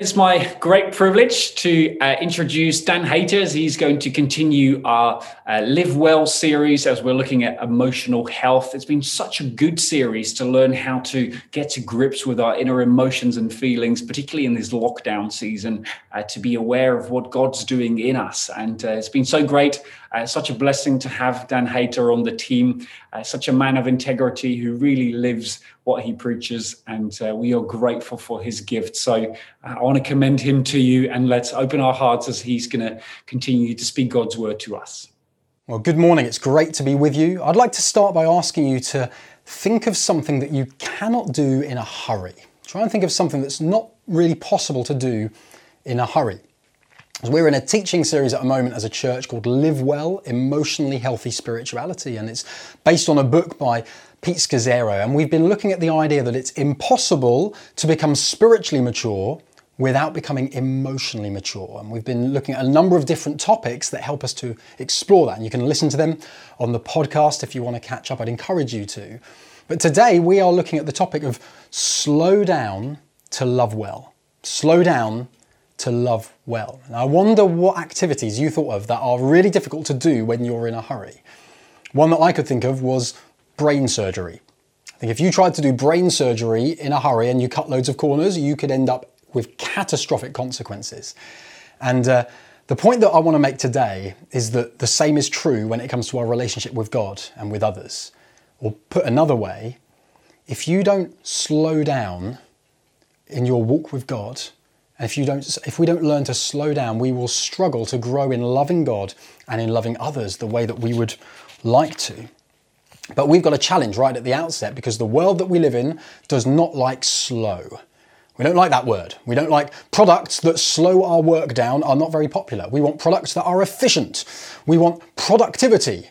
It's my great privilege to uh, introduce Dan Hayter he's going to continue our uh, Live Well series as we're looking at emotional health. It's been such a good series to learn how to get to grips with our inner emotions and feelings, particularly in this lockdown season, uh, to be aware of what God's doing in us. And uh, it's been so great, uh, such a blessing to have Dan Hayter on the team, uh, such a man of integrity who really lives what he preaches. And we are grateful for his gift. So I want to commend him to you and let's open our hearts as he's going to continue to speak God's word to us. Well, good morning. It's great to be with you. I'd like to start by asking you to think of something that you cannot do in a hurry. Try and think of something that's not really possible to do in a hurry. We're in a teaching series at the moment as a church called Live Well Emotionally Healthy Spirituality, and it's based on a book by Pete Scazzero. And we've been looking at the idea that it's impossible to become spiritually mature without becoming emotionally mature. And we've been looking at a number of different topics that help us to explore that. And you can listen to them on the podcast if you want to catch up. I'd encourage you to. But today we are looking at the topic of slow down to love well. Slow down to love well. And I wonder what activities you thought of that are really difficult to do when you're in a hurry. One that I could think of was brain surgery. I think if you tried to do brain surgery in a hurry and you cut loads of corners, you could end up with catastrophic consequences. And uh, the point that I want to make today is that the same is true when it comes to our relationship with God and with others. Or put another way, if you don't slow down in your walk with God, if, you don't, if we don't learn to slow down, we will struggle to grow in loving God and in loving others the way that we would like to. But we've got a challenge right at the outset because the world that we live in does not like slow. We don't like that word. We don't like products that slow our work down are not very popular. We want products that are efficient. We want productivity.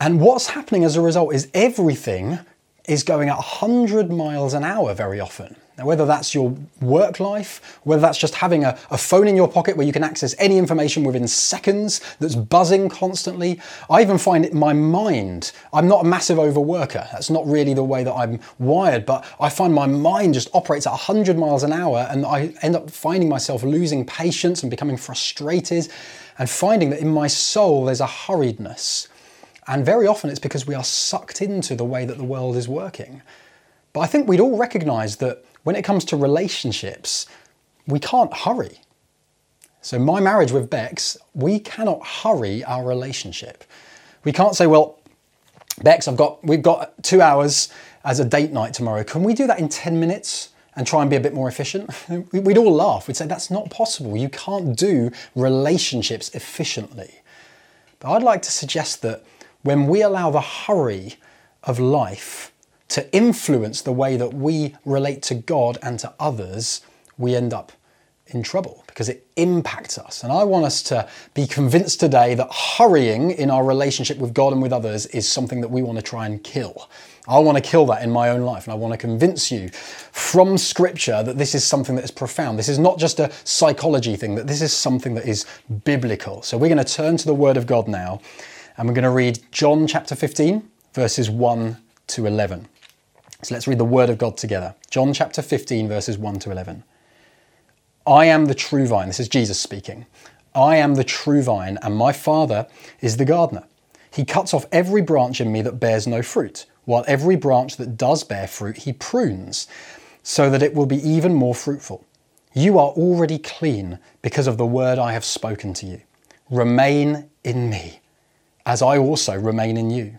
And what's happening as a result is everything is going at 100 miles an hour very often. Now, whether that's your work life, whether that's just having a, a, phone in your pocket where you can access any information within seconds that's buzzing constantly, I even find it my mind. I'm not a massive overworker. That's not really the way that I'm wired, but I find my mind just operates at 100 miles an hour and I end up finding myself losing patience and becoming frustrated and finding that in my soul there's a hurriedness. And very often it's because we are sucked into the way that the world is working. But I think we'd all recognize that when it comes to relationships, we can't hurry. So, my marriage with Bex, we cannot hurry our relationship. We can't say, well, Bex, I've got, we've got two hours as a date night tomorrow. Can we do that in 10 minutes and try and be a bit more efficient? We'd all laugh. We'd say, that's not possible. You can't do relationships efficiently. But I'd like to suggest that when we allow the hurry of life to influence the way that we relate to God and to others, we end up in trouble because it impacts us. And I want us to be convinced today that hurrying in our relationship with God and with others is something that we want to try and kill. I want to kill that in my own life, and I want to convince you from Scripture that this is something that is profound. This is not just a psychology thing, that this is something that is biblical. So we're going to turn to the Word of God now, and we're going to read John chapter 15, verses 1 to 11. So let's read the word of God together. John chapter 15, verses 1 to 11. I am the true vine. This is Jesus speaking. I am the true vine, and my Father is the gardener. He cuts off every branch in me that bears no fruit, while every branch that does bear fruit, he prunes, so that it will be even more fruitful. You are already clean because of the word I have spoken to you. Remain in me, as I also remain in you.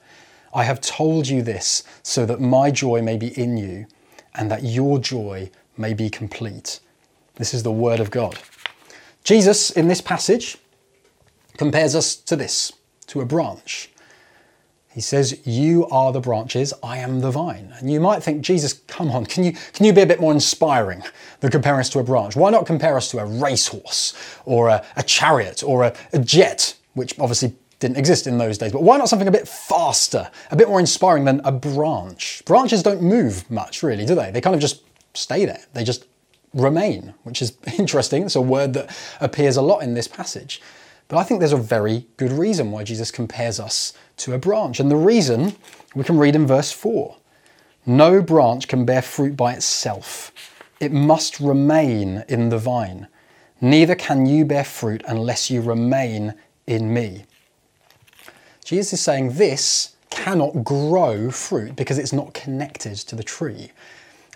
I have told you this so that my joy may be in you and that your joy may be complete. This is the word of God. Jesus, in this passage, compares us to this, to a branch. He says, You are the branches, I am the vine. And you might think, Jesus, come on, can you, can you be a bit more inspiring than compare us to a branch? Why not compare us to a racehorse or a, a chariot or a, a jet, which obviously didn't exist in those days, but why not something a bit faster, a bit more inspiring than a branch? Branches don't move much, really, do they? They kind of just stay there. They just remain, which is interesting. It's a word that appears a lot in this passage. But I think there's a very good reason why Jesus compares us to a branch. And the reason we can read in verse 4 No branch can bear fruit by itself, it must remain in the vine. Neither can you bear fruit unless you remain in me. Jesus is saying this cannot grow fruit because it's not connected to the tree.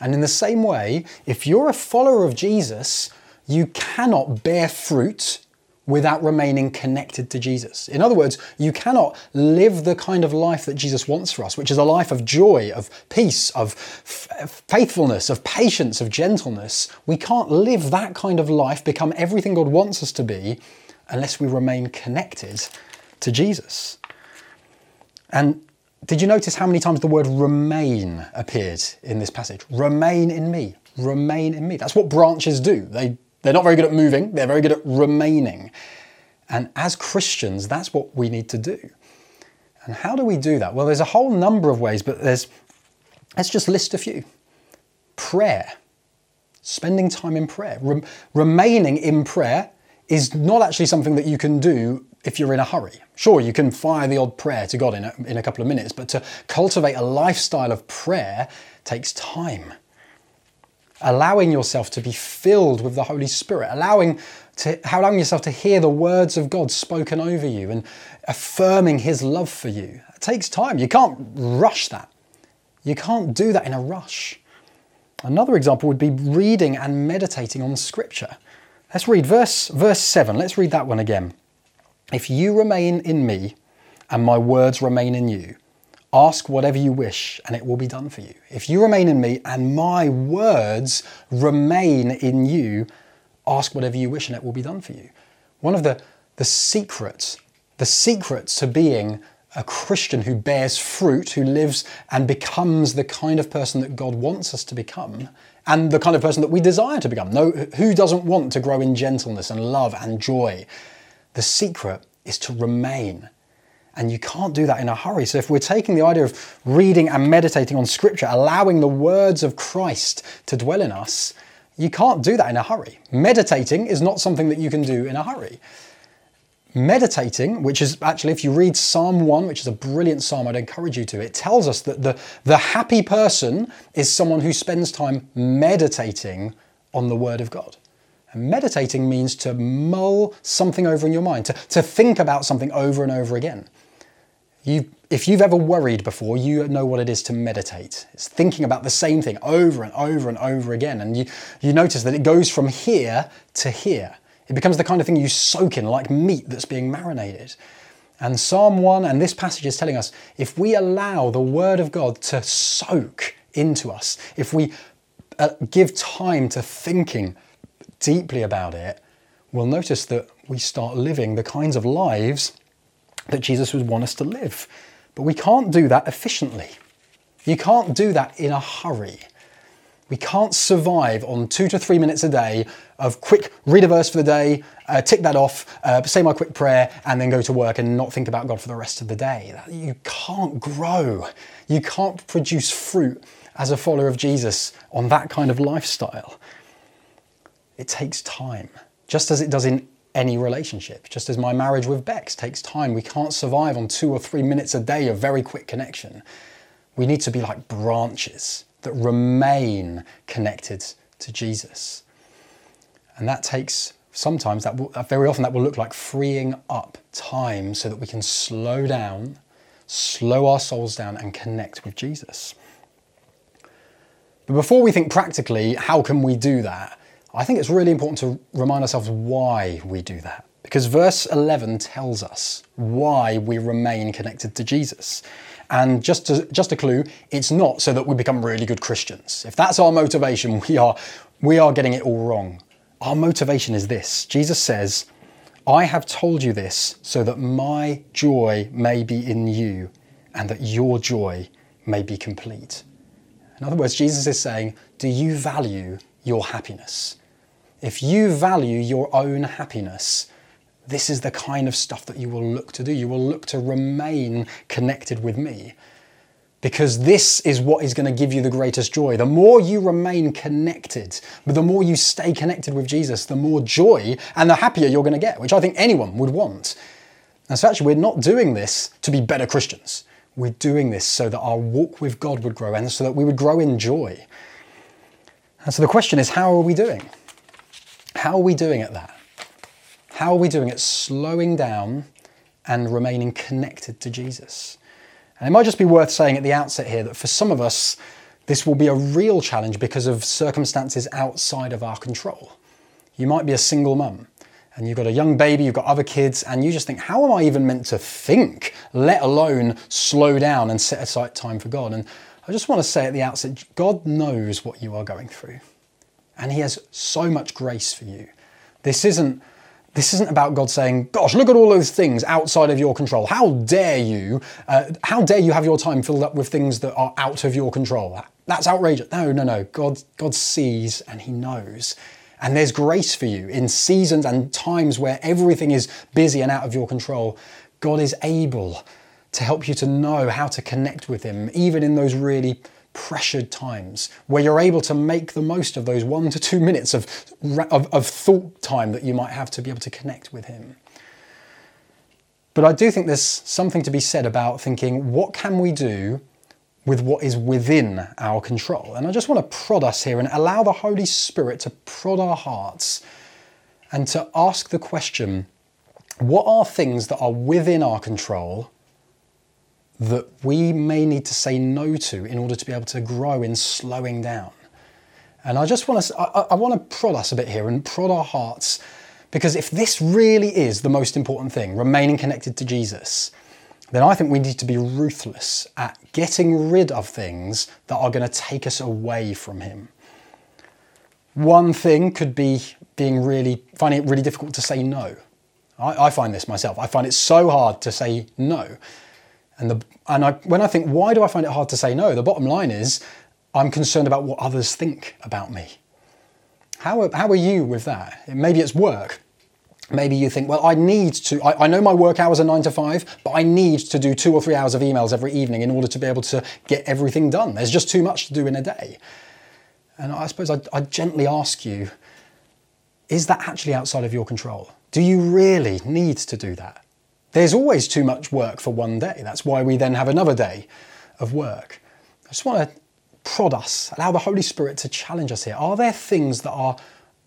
And in the same way, if you're a follower of Jesus, you cannot bear fruit without remaining connected to Jesus. In other words, you cannot live the kind of life that Jesus wants for us, which is a life of joy, of peace, of f- faithfulness, of patience, of gentleness. We can't live that kind of life, become everything God wants us to be, unless we remain connected to Jesus. And did you notice how many times the word remain appeared in this passage? Remain in me. Remain in me. That's what branches do. They they're not very good at moving, they're very good at remaining. And as Christians, that's what we need to do. And how do we do that? Well, there's a whole number of ways, but there's let's just list a few. Prayer. Spending time in prayer. Rem- remaining in prayer is not actually something that you can do if you're in a hurry. Sure, you can fire the odd prayer to God in a, in a couple of minutes, but to cultivate a lifestyle of prayer takes time allowing yourself to be filled with the Holy Spirit, allowing, to, allowing yourself to hear the words of God spoken over you and affirming His love for you. It takes time. You can't rush that. You can't do that in a rush. Another example would be reading and meditating on Scripture. Let's read verse, verse 7. Let's read that one again. If you remain in me and my words remain in you, Ask whatever you wish, and it will be done for you. If you remain in me and my words remain in you, ask whatever you wish, and it will be done for you. One of the, the secrets, the secret to being a Christian who bears fruit, who lives and becomes the kind of person that God wants us to become, and the kind of person that we desire to become. No, who doesn't want to grow in gentleness and love and joy? The secret is to remain and you can't do that in a hurry. So, if we're taking the idea of reading and meditating on Scripture, allowing the words of Christ to dwell in us, you can't do that in a hurry. Meditating is not something that you can do in a hurry. Meditating, which is actually, if you read Psalm 1, which is a brilliant psalm, I'd encourage you to, it tells us that the, the happy person is someone who spends time meditating on the Word of God. And meditating means to mull something over in your mind, to, to think about something over and over again. You, if you've ever worried before, you know what it is to meditate. It's thinking about the same thing over and over and over again. And you, you notice that it goes from here to here. It becomes the kind of thing you soak in, like meat that's being marinated. And Psalm 1 and this passage is telling us if we allow the Word of God to soak into us, if we uh, give time to thinking deeply about it, we'll notice that we start living the kinds of lives that Jesus would want us to live. But we can't do that efficiently. You can't do that in a hurry. We can't survive on two to three minutes a day of quick read a verse for the day, uh, tick that off, uh, say my quick prayer, and then go to work and not think about God for the rest of the day. You can't grow. You can't produce fruit as a follower of Jesus on that kind of lifestyle. It takes time, just as it does in any relationship. Just as my marriage with Bex takes time, we can't survive on two or three minutes a day of very quick connection. We need to be like branches that remain connected to Jesus. And that takes sometimes, that will, uh, very often, that will look like freeing up time so that we can slow down, slow our souls down, and connect with Jesus. But before we think practically, how can we do that? I think it's really important to remind ourselves why we do that. Because verse 11 tells us why we remain connected to Jesus. And just, to, just a clue, it's not so that we become really good Christians. If that's our motivation, we are, we are getting it all wrong. Our motivation is this Jesus says, I have told you this so that my joy may be in you and that your joy may be complete. In other words, Jesus is saying, Do you value your happiness? If you value your own happiness, this is the kind of stuff that you will look to do. You will look to remain connected with me because this is what is going to give you the greatest joy. The more you remain connected, the more you stay connected with Jesus, the more joy and the happier you're going to get, which I think anyone would want. And so, actually, we're not doing this to be better Christians. We're doing this so that our walk with God would grow and so that we would grow in joy. And so, the question is how are we doing? How are we doing at that? How are we doing at slowing down and remaining connected to Jesus? And it might just be worth saying at the outset here that for some of us, this will be a real challenge because of circumstances outside of our control. You might be a single mum and you've got a young baby, you've got other kids, and you just think, how am I even meant to think, let alone slow down and set aside time for God? And I just want to say at the outset, God knows what you are going through, and He has so much grace for you. This isn't this isn't about God saying, gosh, look at all those things outside of your control. How dare you? Uh, how dare you have your time filled up with things that are out of your control? That's outrageous. No, no, no. God, God sees and He knows. And there's grace for you in seasons and times where everything is busy and out of your control. God is able to help you to know how to connect with Him, even in those really pressured times where you're able to make the most of those one to two minutes of, of, of, thought time that you might have to be able to connect with Him. But I do think there's something to be said about thinking, what can we do with what is within our control? And I just want to prod us here and allow the Holy Spirit to prod our hearts and to ask the question what are things that are within our control that we may need to say no to in order to be able to grow in slowing down. And I just want to, I, I want to prod us a bit here and prod our hearts because if this really is the most important thing, remaining connected to Jesus, then I think we need to be ruthless at getting rid of things that are going to take us away from Him. One thing could be being really, finding it really difficult to say no. I, I find this myself. I find it so hard to say no. And, the, and I, when I think, why do I find it hard to say no? The bottom line is, I'm concerned about what others think about me. How, how are you with that? Maybe it's work. Maybe you think, well, I need to, I, I know my work hours are nine to five, but I need to do two or three hours of emails every evening in order to be able to get everything done. There's just too much to do in a day. And I suppose I'd, I'd gently ask you, is that actually outside of your control? Do you really need to do that? There's always too much work for one day. That's why we then have another day of work. I just want to prod us, allow the Holy Spirit to challenge us here. Are there things that are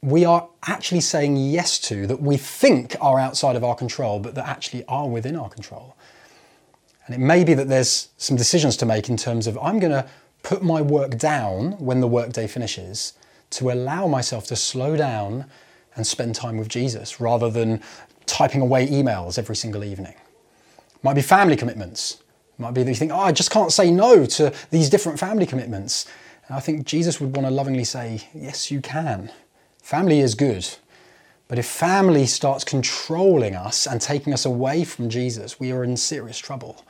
we are actually saying yes to that we think are outside of our control, but that actually are within our control? And it may be that there's some decisions to make in terms of I'm going to put my work down when the workday finishes to allow myself to slow down and spend time with Jesus rather than typing away emails every single evening. Might be family commitments. Might be that you think, oh, I just can't say no to these different family commitments. And I think Jesus would want to lovingly say, yes, you can. Family is good. But if family starts controlling us and taking us away from Jesus, we are in serious trouble.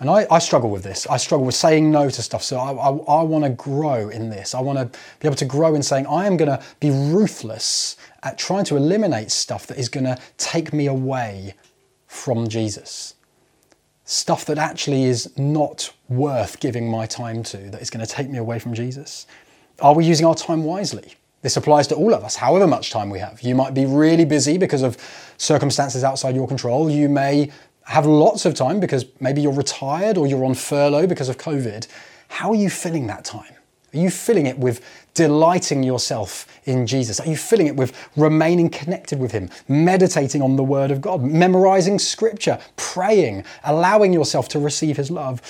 And I, I, struggle with this. I struggle with saying no to stuff. So I, I, I want to grow in this. I want to be able to grow in saying, I am going to be ruthless at trying to eliminate stuff that is going to take me away from Jesus. Stuff that actually is not worth giving my time to, that is going to take me away from Jesus. Are we using our time wisely? This applies to all of us, however much time we have. You might be really busy because of circumstances outside your control. You may have lots of time because maybe you're retired or you're on furlough because of COVID. How are you filling that time? Are you filling it with delighting yourself in Jesus? Are you filling it with remaining connected with Him, meditating on the Word of God, memorizing Scripture, praying, allowing yourself to receive His love?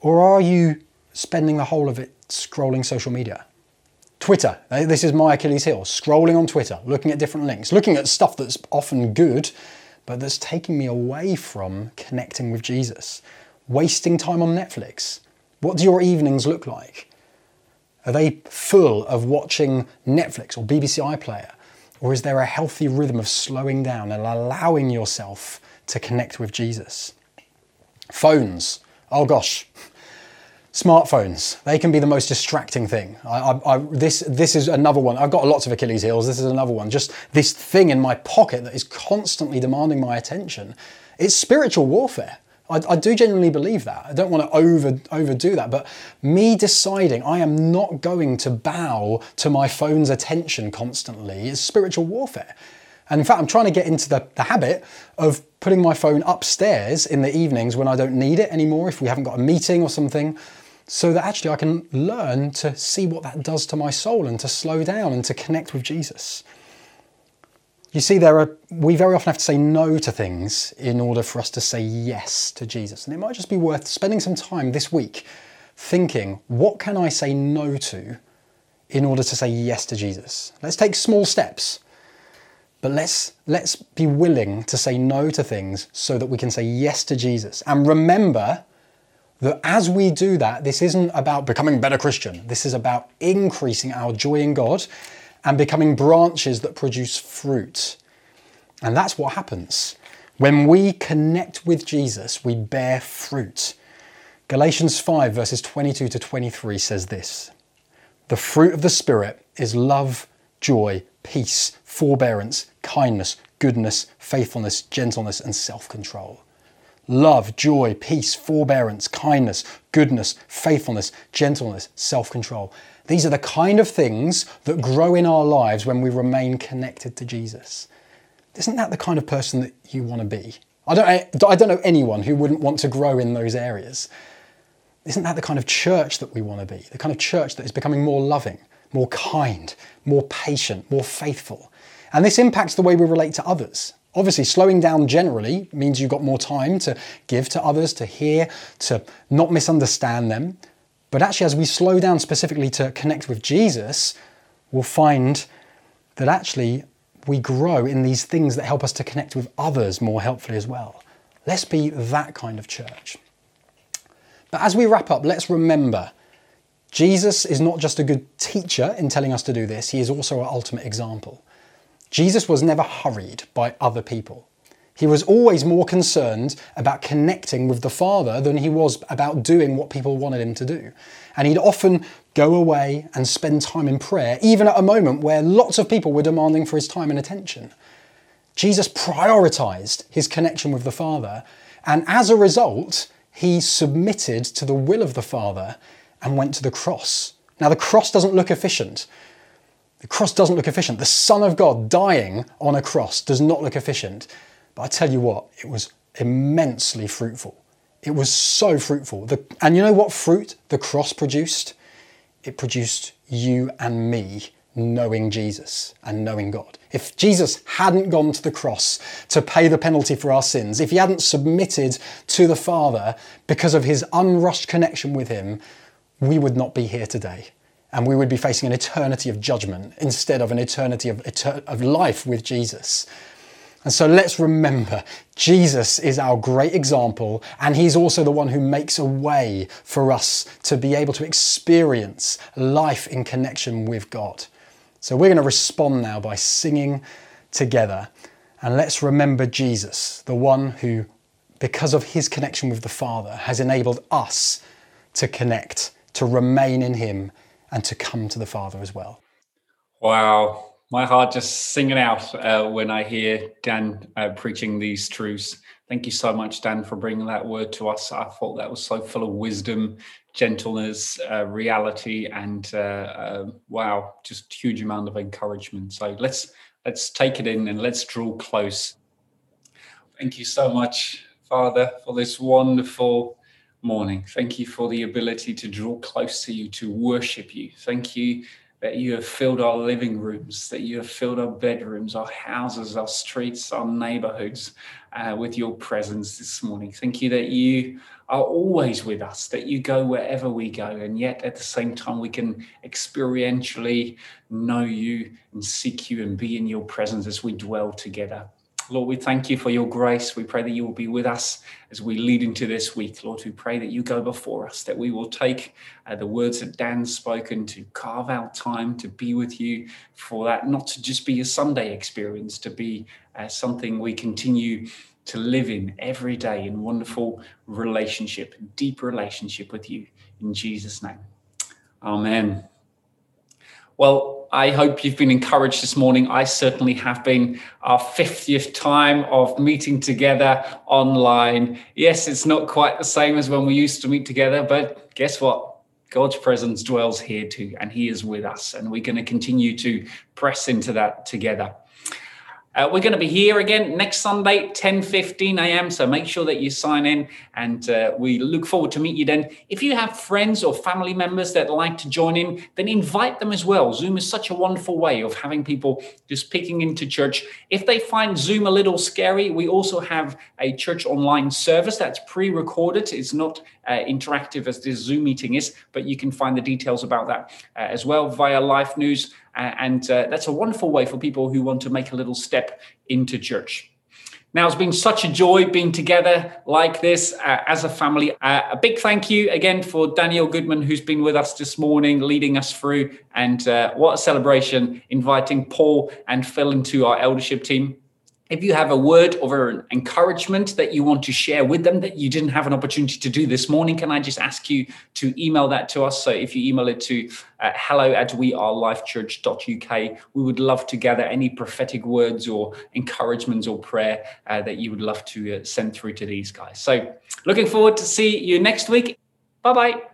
Or are you spending the whole of it scrolling social media, Twitter. This is my Achilles heel. Scrolling on Twitter, looking at different links, looking at stuff that's often good, but that's taking me away from connecting with Jesus. Wasting time on Netflix. What do your evenings look like? Are they full of watching Netflix or BBC iPlayer? Or is there a healthy rhythm of slowing down and allowing yourself to connect with Jesus? Phones. Oh gosh. Smartphones. They can be the most distracting thing. I, I, I, this, this is another one. I've got lots of Achilles heels. This is another one. Just this thing in my pocket that is constantly demanding my attention. It's spiritual warfare. I, I, do genuinely believe that. I don't want to over overdo that, but me deciding I am not going to bow to my phone's attention constantly is spiritual warfare. And in fact, I'm trying to get into the, the habit of putting my phone upstairs in the evenings when I don't need it anymore, if we haven't got a meeting or something, so that actually I can learn to see what that does to my soul and to slow down and to connect with Jesus. You see, there are, we very often have to say no to things in order for us to say yes to Jesus. And it might just be worth spending some time this week thinking, what can I say no to in order to say yes to Jesus? Let's take small steps, but let's, let's be willing to say no to things so that we can say yes to Jesus. And remember that as we do that, this isn't about becoming better Christian. This is about increasing our joy in God and becoming branches that produce fruit. And that's what happens. When we connect with Jesus, we bear fruit. Galatians 5, verses 22 to 23 says this The fruit of the Spirit is love, joy, peace, forbearance, kindness, goodness, faithfulness, gentleness, and self control. Love, joy, peace, forbearance, kindness, goodness, faithfulness, gentleness, self control. These are the kind of things that grow in our lives when we remain connected to Jesus. Isn't that the kind of person that you want to be? I don't, I don't know anyone who wouldn't want to grow in those areas. Isn't that the kind of church that we want to be? The kind of church that is becoming more loving, more kind, more patient, more faithful. And this impacts the way we relate to others. Obviously, slowing down generally means you've got more time to give to others, to hear, to not misunderstand them. But actually, as we slow down specifically to connect with Jesus, we'll find that actually we grow in these things that help us to connect with others more helpfully as well. Let's be that kind of church. But as we wrap up, let's remember Jesus is not just a good teacher in telling us to do this, he is also our ultimate example. Jesus was never hurried by other people. He was always more concerned about connecting with the Father than he was about doing what people wanted him to do. And he'd often go away and spend time in prayer, even at a moment where lots of people were demanding for his time and attention. Jesus prioritized his connection with the Father, and as a result, he submitted to the will of the Father and went to the cross. Now, the cross doesn't look efficient. The cross doesn't look efficient. The Son of God dying on a cross does not look efficient. But I tell you what, it was immensely fruitful. It was so fruitful. The, and you know what fruit the cross produced? It produced you and me knowing Jesus and knowing God. If Jesus hadn't gone to the cross to pay the penalty for our sins, if he hadn't submitted to the Father because of his unrushed connection with him, we would not be here today. And we would be facing an eternity of judgment instead of an eternity of, of life with Jesus. And so let's remember Jesus is our great example, and He's also the one who makes a way for us to be able to experience life in connection with God. So we're going to respond now by singing together. And let's remember Jesus, the one who, because of His connection with the Father, has enabled us to connect, to remain in Him, and to come to the Father as well. Wow my heart just singing out uh, when I hear Dan uh, preaching these truths. Thank you so much, Dan, for bringing that word to us. I thought that was so full of wisdom, gentleness, uh, reality, and uh, um, wow, just huge amount of encouragement. So let's let's take it in and let's draw close. Thank you so much, Father, for this wonderful morning. Thank you for the ability to draw close to you, to worship you. Thank you that you have filled our living rooms, that you have filled our bedrooms, our houses, our streets, our neighborhoods uh, with your presence this morning. Thank you that you are always with us, that you go wherever we go, and yet at the same time we can experientially know you and seek you and be in your presence as we dwell together. Lord, we thank you for your grace. We pray that you will be with us as we lead into this week. Lord, we pray that you go before us, that we will take uh, the words that Dan's spoken to carve out time to be with you for that, not to just be a Sunday experience, to be uh, something we continue to live in every day in wonderful relationship, deep relationship with you. In Jesus' name. Amen. Well, I hope you've been encouraged this morning. I certainly have been. Our 50th time of meeting together online. Yes, it's not quite the same as when we used to meet together, but guess what? God's presence dwells here too, and He is with us. And we're going to continue to press into that together. Uh, we're going to be here again next Sunday, 10:15 a.m. So make sure that you sign in, and uh, we look forward to meet you then. If you have friends or family members that like to join in, then invite them as well. Zoom is such a wonderful way of having people just picking into church. If they find Zoom a little scary, we also have a church online service that's pre-recorded. It's not uh, interactive as this Zoom meeting is, but you can find the details about that uh, as well via Life News. And uh, that's a wonderful way for people who want to make a little step into church. Now, it's been such a joy being together like this uh, as a family. Uh, a big thank you again for Daniel Goodman, who's been with us this morning, leading us through. And uh, what a celebration, inviting Paul and Phil into our eldership team if you have a word or an encouragement that you want to share with them that you didn't have an opportunity to do this morning, can I just ask you to email that to us? So if you email it to uh, hello at wearelifechurch.uk, we would love to gather any prophetic words or encouragements or prayer uh, that you would love to uh, send through to these guys. So looking forward to see you next week. Bye bye.